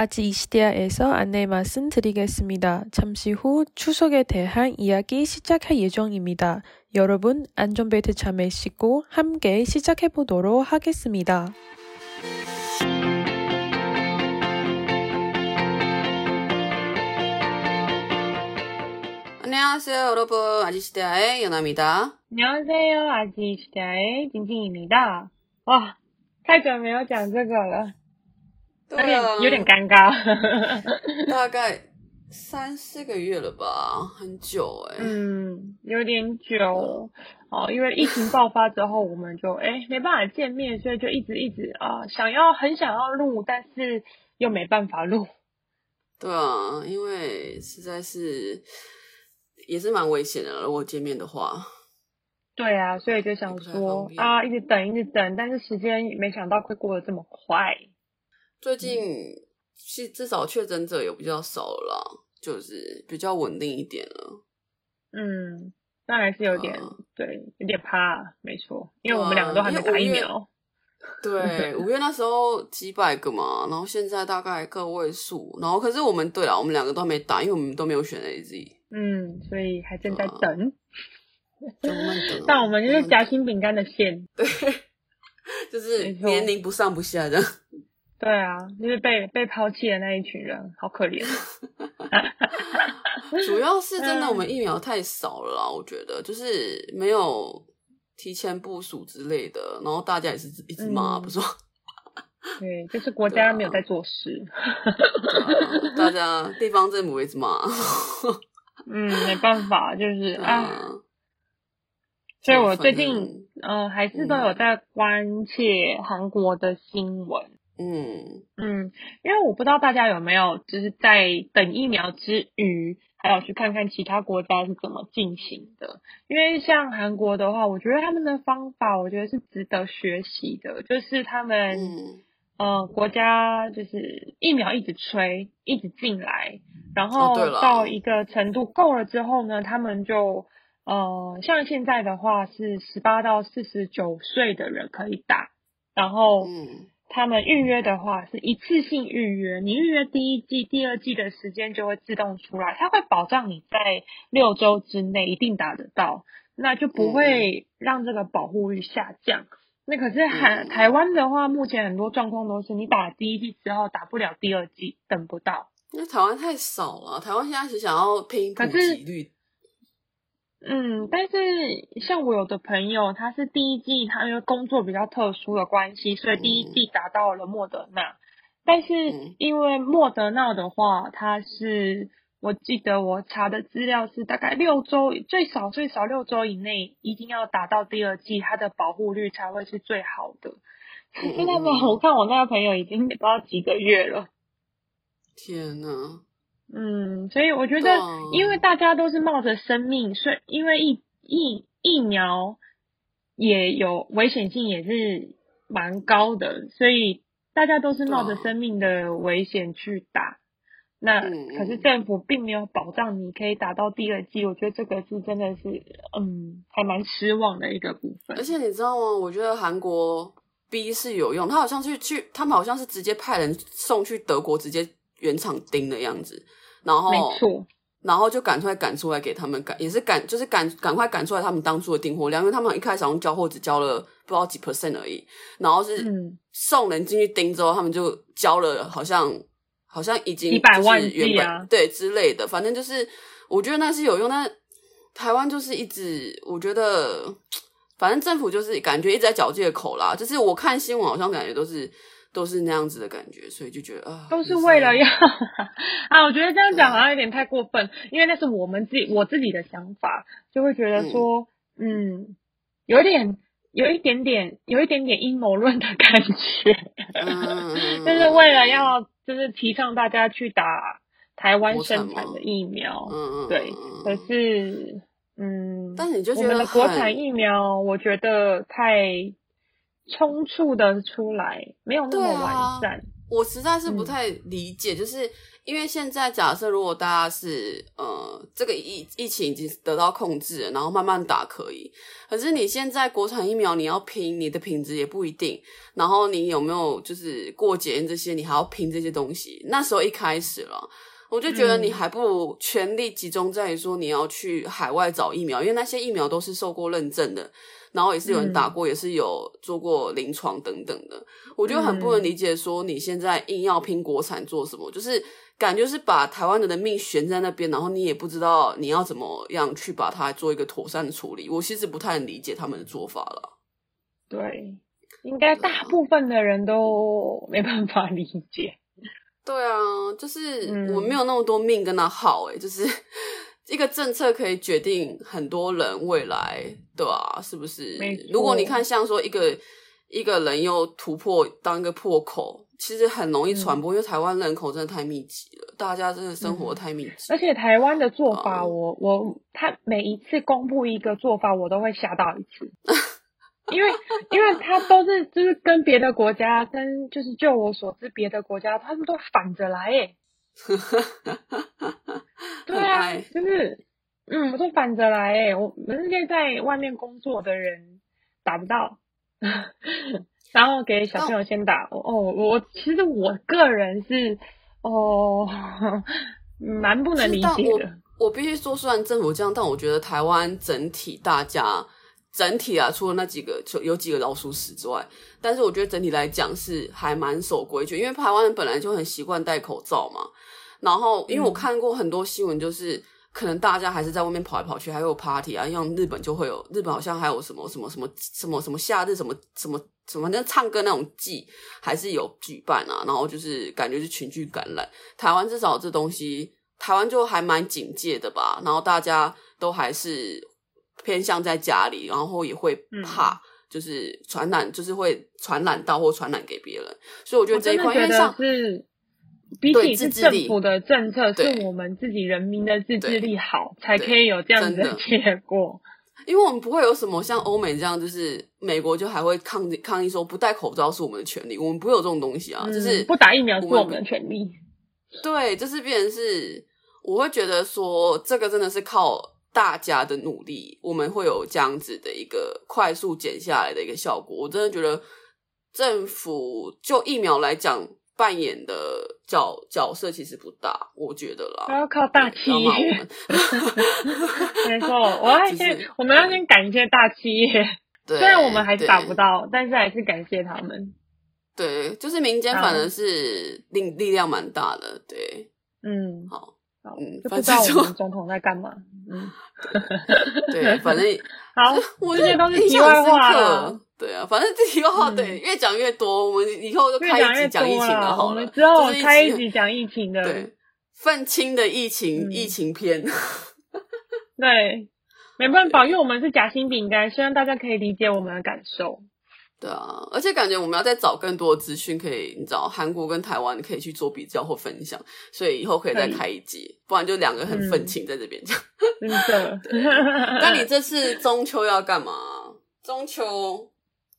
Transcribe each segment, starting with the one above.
아직 이 시대에서 안내 말씀 드리겠습니다. 잠시 후 추석에 대한 이야기 시작할 예정입니다. 여러분 안전벨트 잘 매시고 함께 시작해 보도록 하겠습니다. 안녕하세요, 여러분. 아지시대아의 연아입니다. 안녕하세요, 아지시대아의 징징입니다.哇，太久没有讲这个了，有 对啊，点有点尴尬。大概三四个月了吧，很久哎、嗯，有点久哦，因为疫情爆发之后，我们就哎没办法见面，所以就一直一直啊、想要很想要录，但是又没办法录。对啊，因为实在是也是蛮危险的，如果见面的话。对啊，所以就想说啊，一直等一直等，但是时间没想到会过得这么快。最近是至少确诊者有比较少了啦，就是比较稳定一点了。嗯，但还是有点、啊对，有点怕，没错，因为我们两个都还没打疫苗。对，五月那时候几百个嘛，然后现在大概个位数，然后可是我们对了，我们两个都还没打，因为我们都没有选 A Z，嗯，所以还正在啊等。但我们就是夹心饼干的馅。对，就是年龄不上不下的。对啊，就是被被抛弃的那一群人，好可怜。主要是真的，嗯我们疫苗太少了啦，我觉得就是没有提前部署之类的，然后大家也是一直骂，嗯不是吗？对，就是国家没有在做事。大家地方政府一直骂，嗯，没办法，就是对啊。啊，所以我最近嗯、呃还是都有在关切韩国的新闻。嗯，嗯，因为我不知道大家有没有就是在等疫苗之余，还有去看看其他国家是怎么进行的。因为像韩国的话，我觉得他们的方法，我觉得是值得学习的，就是他们。嗯呃，国家就是疫苗一直吹，一直进来，然后到一个程度够了之后呢，他们就呃，像现在的话是十八到四十九岁的人可以打，然后嗯他们预约的话是一次性预约，你预约第一季、第二季的时间就会自动出来，它会保障你在六周之内一定打得到，那就不会让这个保护率下降。那可是海嗯台湾的话，目前很多状况都是你打第一季之后打不了第二季，等不到。因为台湾太少了，台湾现在是想要拼普可是及率，嗯，但是像我有的朋友，他是第一季，他因为工作比较特殊的关系，所以第一季达到了莫德纳。但是嗯因为莫德纳的话，它是我记得我查的资料是大概六周，最少最少六周以内一定要达到第二季，它的保护率才会是最好的。可是他们，嗯我看我那个朋友已经不知道几个月了。天呐，嗯，所以我觉得因为大家都是冒着生命，所以因为疫疫疫苗也有危险性，也是蛮高的，所以大家都是冒着生命的危险去打。那嗯可是政府并没有保障你可以打到第二季，我觉得这个是真的是，嗯，还蛮失望的一个部分而。且你知道吗？我觉得韩国 B 是有用，他好像是去，他们好像是直接派人送去德国，直接原厂盯的样子，然后没错，然后就赶出来赶出来给他们赶，也是赶就是赶赶快赶出来他们当初的订货量，因为他们一开始好像交货只交了不知道几 percent 而已，然后是嗯。送人进去盯之后，他们就交了好像好像已经几百万就是原本啊。对之类的，反正就是我觉得那是有用，但台湾就是一直我觉得。反正政府就是感觉一直在找借口啦，就是我看新闻好像感觉都是都是那样子的感觉，所以就觉得啊，都是为了要 啊，我觉得这样讲好像有点太过分，因为那是我们自己我自己的想法，就会觉得说，嗯，有点有一点点有一点点阴谋论的感觉，嗯，就是为了要就是提倡大家去打台湾生产的疫苗，嗯嗯对嗯，可是嗯，但是你就觉得我们的国产疫苗，我觉得太冲促的出来，没有那么完善。我实在是不太理解，就是因为现在假设如果大家是呃这个疫疫情已经得到控制了，然后慢慢打可以，可是你现在国产疫苗你要拼，你的品质也不一定，然后你有没有就是过检验这些，你还要拼这些东西，那时候一开始了。我就觉得你还不如全力集中在于说你要去海外找疫苗，因为那些疫苗都是受过认证的，然后也是有人打过，也是有做过临床等等的。我就很不能理解，说你现在硬要拼国产做什么，就是感觉是把台湾人的命悬在那边，然后你也不知道你要怎么样去把它做一个妥善的处理。我其实不太能理解他们的做法了。对，应该大部分的人都没办法理解。对啊，就是我没有那么多命跟他耗，哎，就是一个政策可以决定很多人未来，对啊，是不是？如果你看像说一个一个人又突破当一个破口，其实很容易传播，因为台湾人口真的太密集了，大家真的生活太密集。而且台湾的做法，我我他每一次公布一个做法，我都会吓到一次。因为，因为他都是就是跟别的国家，跟就是就我所知，别的国家他们都反着来，哎，对啊，就是嗯，我都反着来，哎，我们那些在外面工作的人打不到，然后给小朋友先打，哦，我其实我个人是哦，蛮不能理解的。我必须说，虽然政府这样，但我觉得台湾整体大家。整体啊，除了那几个就有几个老鼠屎之外，但是我觉得整体来讲是还蛮守规矩，因为台湾人本来就很习惯戴口罩嘛。然后，因为我看过很多新闻，就是可能大家还是在外面跑来跑去，还有 party 啊，像日本就会有，日本好像还有什么什么什么什么什么夏日什么什么什么那唱歌那种季，还是有举办啊。然后就是感觉是群聚感染，台湾至少这东西，台湾就还蛮警戒的吧。然后大家都还是。偏向在家里，然后也会怕，就是传染，就是会传染到或传染给别人。所以我觉得这一块，因为像是比起是政府的政策，是我们自己人民的自制力好，才可以有这样的 结果。因为我们不会有什么像欧美这样，就是美国就还会抗抗议说不戴口罩是我们的权利，我们不会有这种东西啊，就是不打疫苗是我们的权利。对，就是变成是，我会觉得说这个真的是靠。大家的努力，我们会有这样子的一个快速减下来的一个效果。我真的觉得政府就疫苗来讲，扮演的角角色其实不大，我觉得啦。要靠大企业。没错，我要先，我们要先感谢大企业。虽然我们还是打不到，但是还是感谢他们。对，就是民间反而是力力量蛮大的。对，嗯，好。嗯，不知道我们总统在干嘛。嗯，对，反正 好，我这些都是题外话。对啊，反正这题外话，对，越讲越多。我们以后就开一集讲疫情的好了。之后开一集讲疫情的，对，愤青的疫情疫情篇。对，没办法，因为我们是夹心饼干，希望大家可以理解我们的感受。对啊，而且感觉我们要再找更多的资讯，可以你知道韩国跟台湾可以去做比较或分享，所以以后可以再开一集，不然就两个很愤青在这边讲。真的？那你这次中秋要干嘛？中秋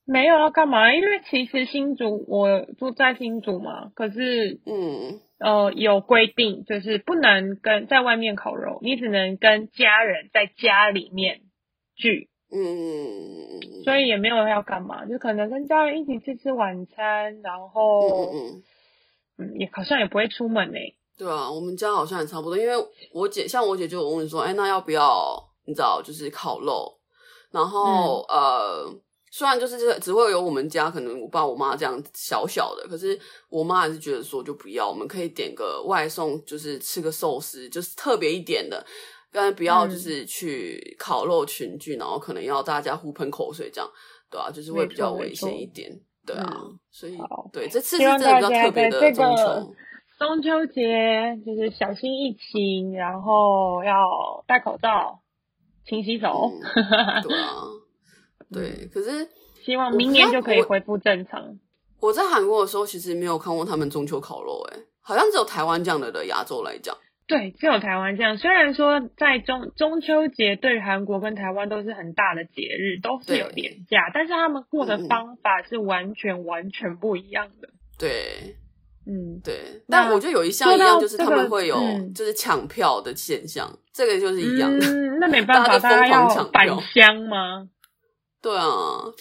没有要干嘛？因为其实新竹我住在新竹嘛，可是嗯呃有规定，就是不能跟在外面烤肉，你只能跟家人在家里面聚。嗯，所以也没有要干嘛，就可能跟家人一起吃吃晚餐，然后嗯嗯，也好像也不会出门呢。对啊，我们家好像也差不多，因为我姐像我姐就问说，哎，那要不要你知道就是烤肉？然后呃，虽然就是这只会有我们家可能我爸我妈这样小小的，可是我妈还是觉得说就不要，我们可以点个外送，就是吃个寿司，就是特别一点的。但不要就是去烤肉群聚，然后可能要大家互喷口水这样，对啊，就是会比较危险一点，对啊，所以对这次是真的比较特别的中秋。中秋节就是小心疫情，然后要戴口罩、勤洗手。对啊，对，可是希望明年就可以恢复正常。我在韩国的时候，其实没有看过他们中秋烤肉，哎，好像只有台湾这样的的亚洲来讲。对，只有台湾这样。虽然说在中中秋节对韩国跟台湾都是很大的节日，都是有廉价，但是他们过的方法是完全完全不一样的。对，嗯，对，那但我觉得有一项一样，就是他这个们会有嗯就是抢票的现象，这个就是一样的。嗯，那没办法，大家要抢票返乡吗？对啊，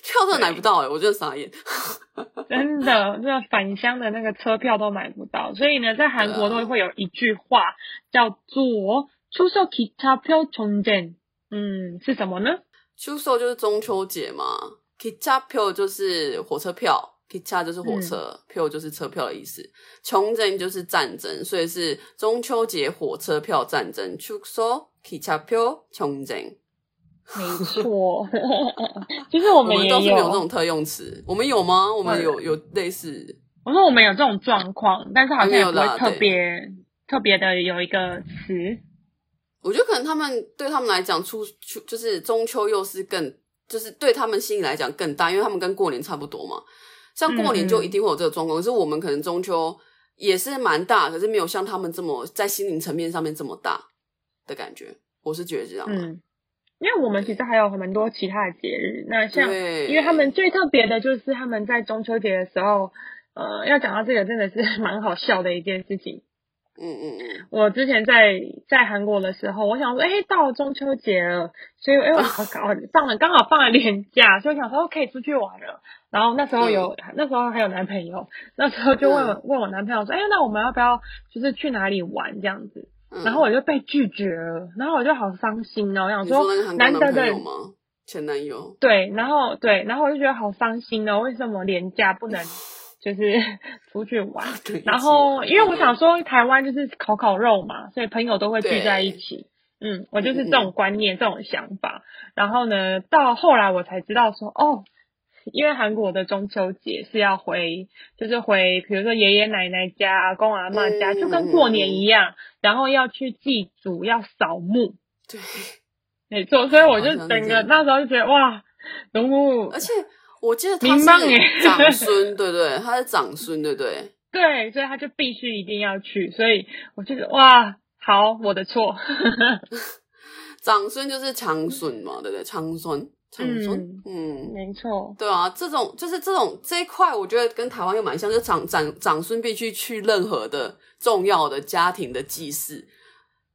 票真的买不到哎、我真的傻眼。真的，那个返乡的那个车票都买不到，所以呢，在韩国对啊都会有一句话叫做“出售기차표전쟁”，嗯，是什么呢？秋寿就是中秋节嘛，kicha 票就是火车票，kicha 就是火车，票就是车票的意思。穷争就是战争，所以是中秋节火车票战争。秋寿 kicha 票穷争， 没错，其实我我们也们倒是没有这种特用词，我们有吗？我们嗯有有类似，我说我们有这种状况，但是好像没也不会特有啦对别特别的有一个词。我觉得可能他们对他们来讲，初初就是中秋又是更，就是对他们心里来讲更大，因为他们跟过年差不多嘛。像过年就一定会有这个状况，可是我们可能中秋也是蛮大，可是没有像他们这么在心灵层面上面这么大的感觉。我是觉得这样啊，嗯，因为我们其实还有蛮多其他的节日，那像，因为他们最特别的就是他们在中秋节的时候，呃，要讲到这个真的是 蛮好笑的一件事情。嗯嗯嗯，我之前在在韩国的时候，我想说，哎、到中秋节了，所以哎、我好搞 放了刚好放了年假，所以我想说可以出去玩了。然后那时候有、那时候还有男朋友，那时候就问我、问我男朋友说，哎、那我们要不要就是去哪里玩这样子？嗯然后我就被拒绝了，然后我就好伤心哦，我想你说难得的吗？前男友？对，然后对，然后我就觉得好伤心哦，为什么廉价不能 就是 出去玩？然后因为我想说台湾就是烤烤肉嘛，所以朋友都会聚在一起。嗯，我就是这种观念、这种想法。然后呢，到后来我才知道说，哦，因为韩国的中秋节是要回，就是回，比如说爷爷奶奶家、阿公阿嬷家，嗯就跟过年一样，然后要去祭祖，要扫墓。对，没错，所以我就整个那时候就觉得哇，农牧而且我记得他是长孙，对不对？他是长孙，对不对？对，所以他就必须一定要去，所以我就觉得哇，好，我的错，长孙就是长孙嘛，对不对？长孙，长孙，嗯没错，对啊，这种就是这种这一块，我觉得跟台湾又蛮像，就是长长长孙必须去任何的重要的家庭的祭祀，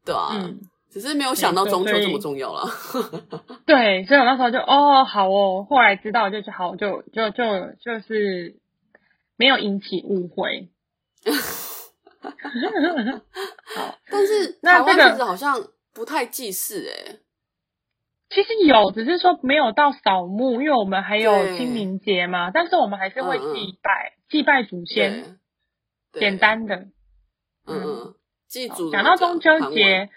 对啊，嗯，只是没有想到中秋这么重要了。对，所以我那时候就哦，好哦，后来知道就是好，就就就就是没有引起误会，好，但是台湾其实好像不太祭祀诶、其实有只是说没有到扫墓因为我们还有清明节嘛但是我们还是会祭拜祭拜祖先简单的。嗯祭祖讲到中秋节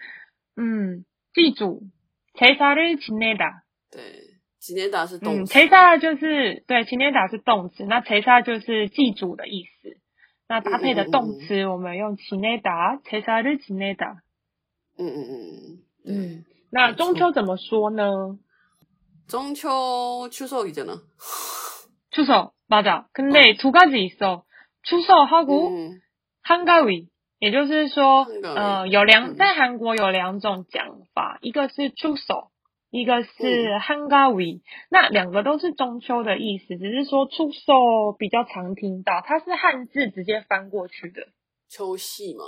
嗯祭祖才杀瑞奇内打对齐天达是动词。嗯才杀就是对齐天达是动词那才杀就是祭祖的意思。那搭配的动词我们用齐内达才杀瑞奇内达嗯嗯嗯嗯。那中秋怎么说呢？中秋추석이잖아。 추석맞아。근데두가지있어추석하고 嗯 한가위，也就是说， 한가위 呃，有两嗯在韩国有两种讲法，一个是추석，一个是嗯 한가위。那两个都是中秋的意思，只是说추석比较常听到，它是汉字直接翻过去的。秋夕嘛，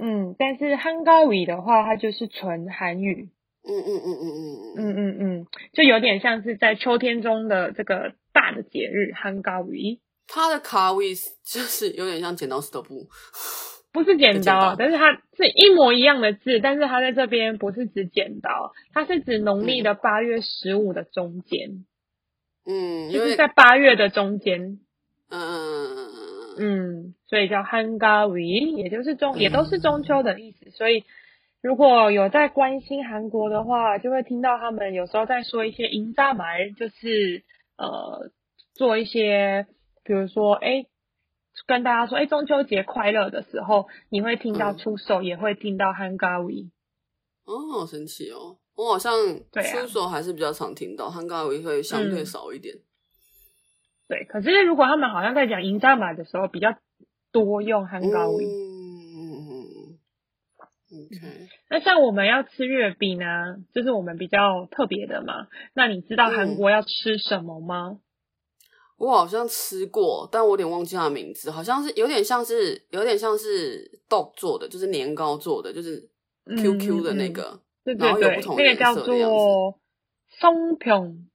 嗯，但是 Hangawi 的话，它就是纯韩语。嗯嗯嗯嗯嗯嗯嗯嗯，就有点像是在秋天中的这个大的节日 Hangawi。它的 Kawi 就是有点像剪刀石头布，不是剪刀，但是它是一模一样的字，但是它在这边不是指剪刀，它是指农历的八月十五的中间。嗯，就是在八月的中间。嗯嗯嗯。嗯所以叫한가위，也就是中，嗯也都是中秋的意思。所以如果有在关心韩国的话，就会听到他们有时候在说一些인사말，就是呃做一些，比如说哎。跟大家说，哎，中秋节快乐的时候，你会听到嗯出手，也会听到한가위。哦，好神奇哦！我好像对啊出手还是比较常听到，汉嘎维会相对嗯少一点。对，可是如果他们好像在讲银扎马的时候，比较 多用韩高丽，嗯嗯嗯嗯。OK，那像我们要吃月饼呢，就是我们比较特别的嘛。那你知道韩国要吃什么吗？我好像吃过，但我有点忘记它的名字，好像是有点像是有点像是豆做的，就是年糕做的，就是 QQ 的那个，然后有不同颜色的样子，松饼。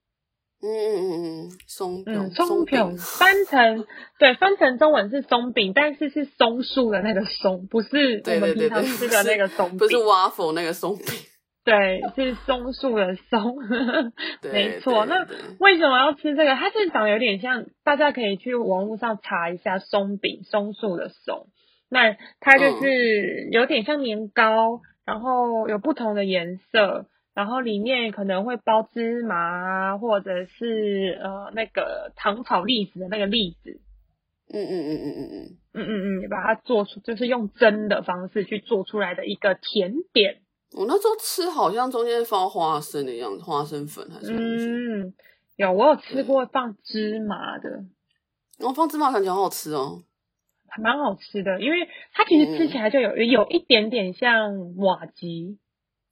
嗯嗯嗯嗯，松饼，松饼，翻成对翻成中文是松饼，但是是松树的那个松，不是我，们平常吃的那个松饼，不是 waffle 那个松饼，对，是松树的松。没错那为什么要吃这个？它是长有点像，大家可以去网络上查一下松饼，松树的松。那它就是有点像年糕，然后有不同的颜色，然后里面可能会包芝麻啊，或者是呃那个糖炒栗子的那个栗子。嗯嗯嗯嗯嗯嗯，嗯嗯嗯，把它做出就是用蒸的方式去做出来的一个甜点。我那时候吃好像中间放花生的样子，花生粉还是嗯，有我有吃过放芝麻的，然后放芝麻感觉好好吃哦，还蛮好吃的，因为它其实吃起来就有有一点点像瓦吉，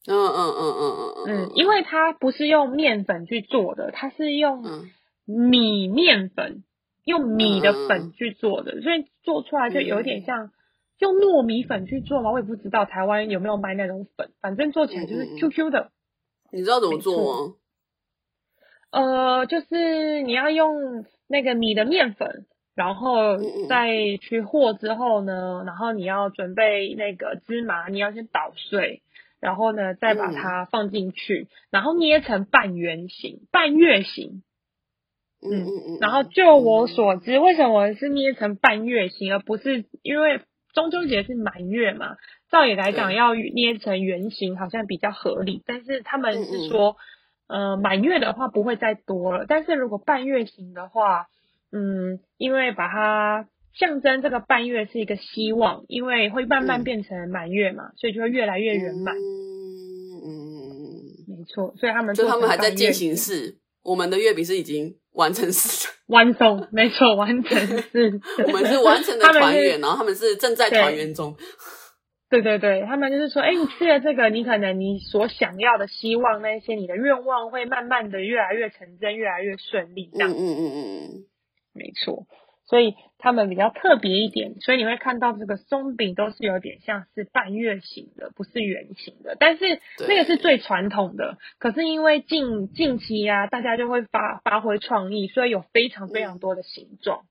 嗯嗯嗯嗯嗯因为它不是用面粉去做的，它是用嗯。米面粉，用米的粉去做的，所以做出来就有点像用糯米粉去做嘛，我也不知道台湾有没有卖那种粉，反正做起来就是 QQ 的。你知道怎么做吗？呃，就是你要用那个米的面粉，然后再去和之后呢，然后你要准备那个芝麻，你要先捣碎，然后呢再把嗯它放进去，然后捏成半圆形、半月形。嗯嗯嗯，然后就我所知，为什么是捏成半月形，而不是因为中秋节是满月嘛？照理来讲要捏成圆形，好像比较合理。但是他们嗯是说，呃，满月的话不会再多了，但是如果半月形的话，嗯，因为把它象征这个半月是一个希望，因为会慢慢嗯变成满月嘛，所以就会越来越圆满。嗯嗯嗯没错，所以他们就他们还在进行行式，我们的月饼是已经完成式，完成，没错，完成是。我们是完成的团圆，然后他们是正在团圆中。对对对，他们就是说，哎，你吃了这个，你可能你所想要的、希望那些你的愿望会慢慢的越来越成真，越来越顺利，这样、嗯嗯嗯嗯没错。所以他们比较特别一点，所以你会看到这个松饼都是有点像是半月形的，不是圆形的。但是那个是最传统的，可是因为近近期啊，大家就会发发挥创意，所以有非常非常多的形状。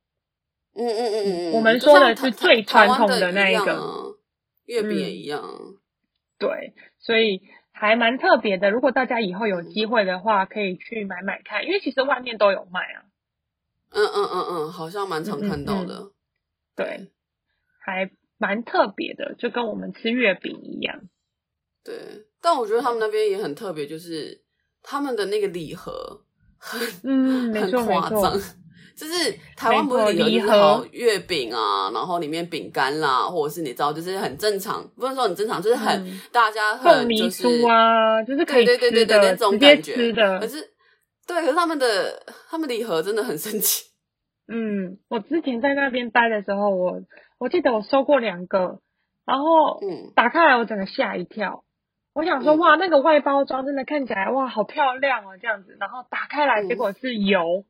嗯嗯嗯嗯嗯，我们说的是最传统的那一个月饼也嗯一样。对，所以还蛮特别的。如果大家以后有机会的话，可以去买买看，因为其实外面都有卖啊。嗯嗯嗯嗯，好像蛮常看到的。对，还蛮特别的，就跟我们吃月饼一样。对，但我觉得他们那边也很特别，就是他们的那个礼盒嗯，很夸张，，就是台湾不是礼盒月饼啊，然后里面饼干啦，或者是你知道，就是很正常，不能说很正常，就是很、嗯大家很就是啊，就是可以对对对对对，吃的，那种感觉。可。是对，可是他们的他们礼盒真的很神奇。嗯，我之前在那边待的时候，我我记得我收过两个，然后嗯打开来我整个吓一跳。我想说，嗯哇，那个外包装真的看起来哇，好漂亮哦，这样子。然后打开来，嗯结果是油，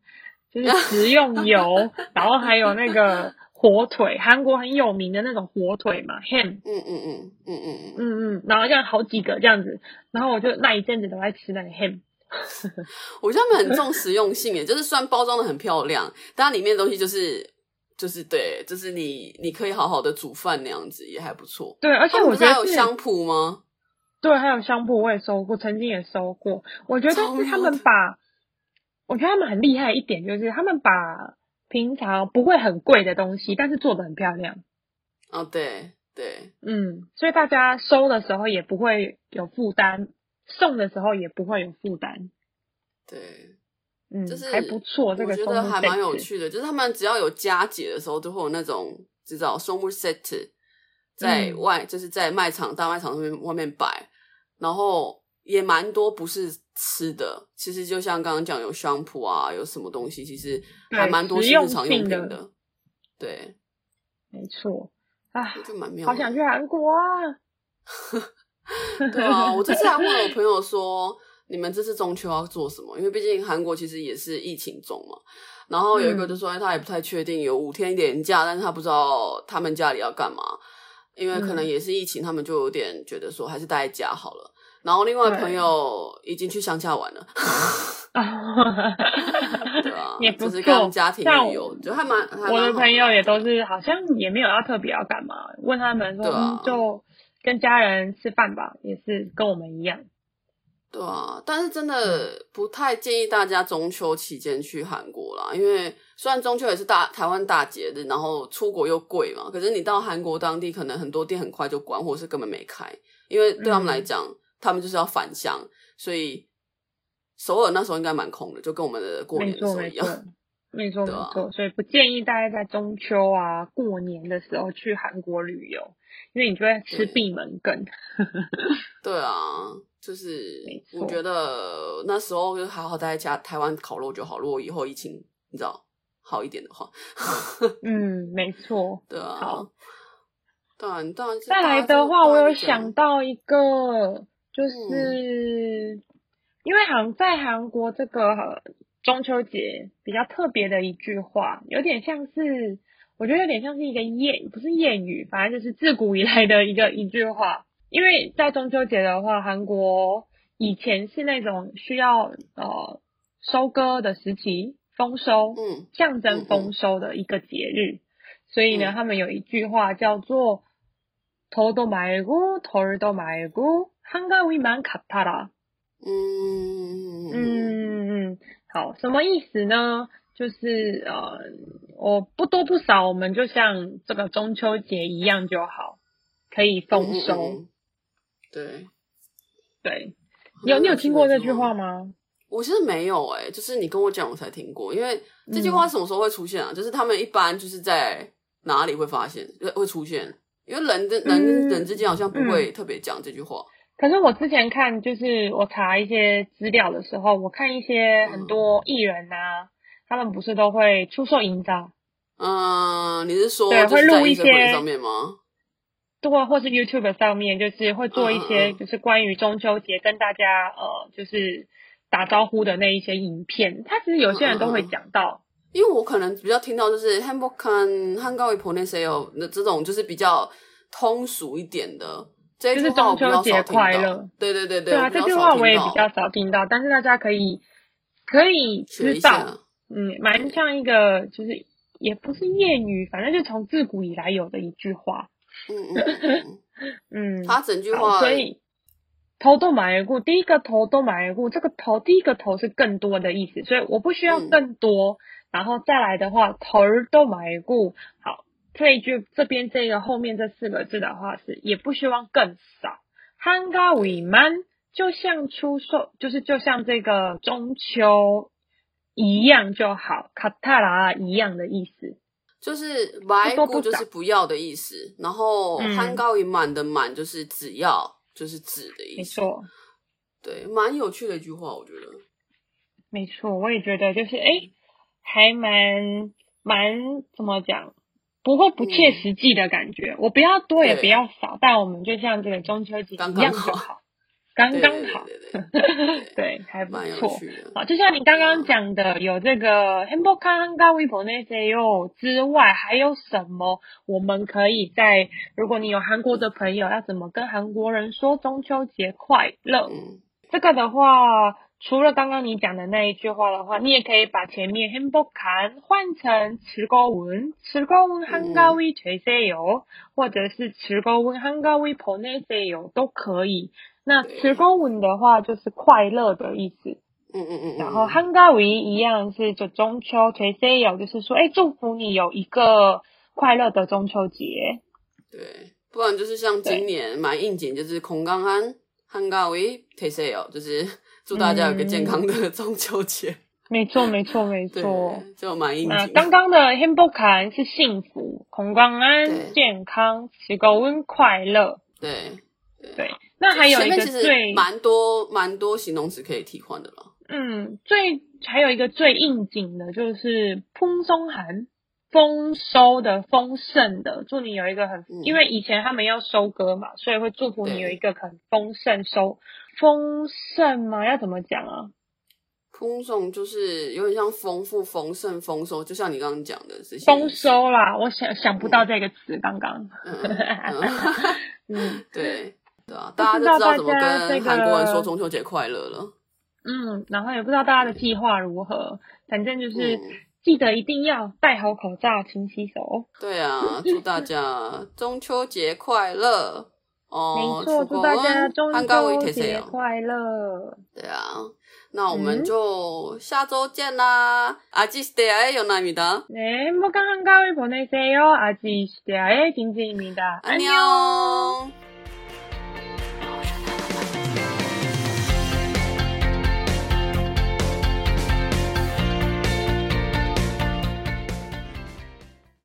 就是 食用油，然后还有那个火腿，韩国很有名的那种火腿嘛，ham，嗯嗯嗯嗯嗯嗯，嗯嗯，然后这样好几个这样子，然后我就那一阵子都在吃那个 ham。我觉得他们很重实用性耶，就是虽然包装的很漂亮，但它里面的东西就是就是对，就是你你可以好好的煮饭那样子，也还不错。对，而且我觉得是还有香铺吗？对，还有香铺我也收过，曾经也收过。我觉得是他们把，我觉得他们很厉害一点，就是他们把平常不会很贵的东西，但是做的很漂亮。哦，对对，嗯，所以大家收的时候也不会有负担，送的时候也不会有负担。对，嗯，就是还不错，这个我觉得还蛮有趣的，就是他们只要有佳节的时候，都会有那种知道 summer set 在嗯外，就是在卖场大卖场上面外面摆，然后也蛮多不是吃的，其实就像刚刚讲有香铺啊，有什么东西，其实还对蛮多是日常用品的，对，没错。啊，就蛮妙。好想去韩国啊！对啊，我这次还问了我朋友说，你们这次中秋要做什么？因为毕竟韩国其实也是疫情中嘛。然后有一个就说，哎他也不太确定，有五天连假，但是他不知道他们家里要干嘛，因为可能也是疫情，他们就有点觉得说还是待在家好了。然后另外对朋友已经去乡下玩了，对啊，也不就是跟家庭像旅游，就还蛮还蛮我的朋友也都是好像也没有要特别要干嘛，问他们说、啊嗯、就跟家人吃饭吧，也是跟我们一样。对啊，但是真的不太建议大家中秋期间去韩国啦，因为虽然中秋也是大台湾大节日，然后出国又贵嘛，可是你到韩国当地，可能很多店很快就关，或者是根本没开，因为对他们来讲，他们就是要返乡，所以首尔那时候应该蛮空的，就跟我们的过年的时候一样。，没 错没错，所以不建议大家在中秋啊、过年的时候去韩国旅游，因为你就会吃对闭门羹。对啊，就是我觉得那时候就好好待在家台湾烤肉就好。如果以后疫情你知道好一点的话，嗯，没错。对啊好，当然当然再来的话，我有想到一个，嗯就是、因为韩在韩国这个呃中秋节比较特别的一句话，有点像是，我觉得有点像是一个谚，不是谚语，反正就是自古以来的一个一句话。因为在中秋节的话，韩国以前是那种需要呃收割的时期，丰收，嗯象征嗯嗯丰收的一个节日，所以呢，嗯他们有一句话叫做“头都말고덜도말고한가위만갚아라”。嗯嗯嗯嗯，好，什么意思呢？ 就是呃，我不多不少，我们就像这个中秋节一样就好，可以丰收。嗯嗯嗯对，对，你有你有听过这句话？吗？我其实没有哎、就是你跟我讲我才听过，因为这句嗯话什么时候会出现啊？就是他们一般就是在哪里会发现呃会出现？因为人跟人跟嗯人之间好像不会特别讲这句话。可是我之前看，就是我查一些资料的时候，我看一些很多艺人啊，他们不是都会出售营造，嗯，你是说对会录一些上面吗？对，或是 YouTube 上面，就是会做一些嗯就是关于中秋节跟大家呃，就是打招呼的那一些影片。他其实有些人都会讲到，因为我可能比较听到就是 hamburger 汉高一 p o n e e o 的这种就是比较通俗一点的这就是中秋节快乐。对对对对啊，比较这句话我也比较少听到，但是大家可以可以知道，。嗯蛮像一个就是也不是谚语反正就从自古以来有的一句话嗯嗯 把整句话所以头都埋过第一个头都埋过这个头第一个头是更多的意思所以我不需要更多然后再来的话头儿都埋过好这一句这边这个后面这四个字的话是也不希望更少。hanco iman 就像出售就是就像这个中秋一样就好，卡塔拉一样的意思，就是白多不少顾就是不要的意思，然后嗯汉高一满的满就是只要，就是只的意思。没错。对，蛮有趣的一句话，我觉得。没错，我也觉得就是哎，诶还蛮蛮怎么讲，不会不切实际的感觉。我不要多也不要少，但我们就像这个中秋节一刚刚好样就好，刚刚好，对，还不错。好，就像你刚刚讲的，有这个 Hamburger 跟 Weibo 那些哟之外，还有什么我们可以在？如果你有韩国的朋友，要怎么跟韩国人说中秋节快乐？这个的话，除了刚刚你讲的那一句话的话，你也可以把前面 Hamburger 换成吃过文，吃过文韩国 Weibo 那些哟，或者是吃过文韩国 Weibo 那些哟都可以。那时光文的话就是快乐的意思。嗯嗯嗯。然后汉嘎维一样是就中秋，垂 C 有就是说，哎，祝福你有一个快乐的中秋节。对，不然就是像今年蛮应景，就是空刚安汉嘎维垂 C 有，就是祝大家有个健康的中秋节。没错，没错，没错，就蛮应景。那刚刚的 h a m b o k a n 是幸福、孔光安、健康、是高温快乐。对，对，那还有一个最蛮多蛮多形容词可以替换的了。嗯，最还有一个最应景的就是蓬松、寒丰收的、丰盛的。祝你有一个很，因为以前他们要收割嘛，所以会祝福你有一个很丰盛收丰盛吗？要怎么讲啊？丰盛就是有点像丰富、丰盛、丰收，就像你刚刚讲的这些丰收啦。我想想不到这个词，刚刚嗯，对。对啊，不大家就知道怎么知道大家这个跟韩国人说中秋节快乐了。嗯，然后也不知道大家的计划如何，反正就是嗯记得一定要戴好口罩、勤洗手。对啊，祝大家中秋节快乐！哦，没错，祝大家中한가위 秋 되세요 节快乐。对啊，那我们嗯就下周见啦！아지시대야의 연아입니다. 네, 행복한 한가위 보내세요. 아직 시대의 김지입니다. 안녕.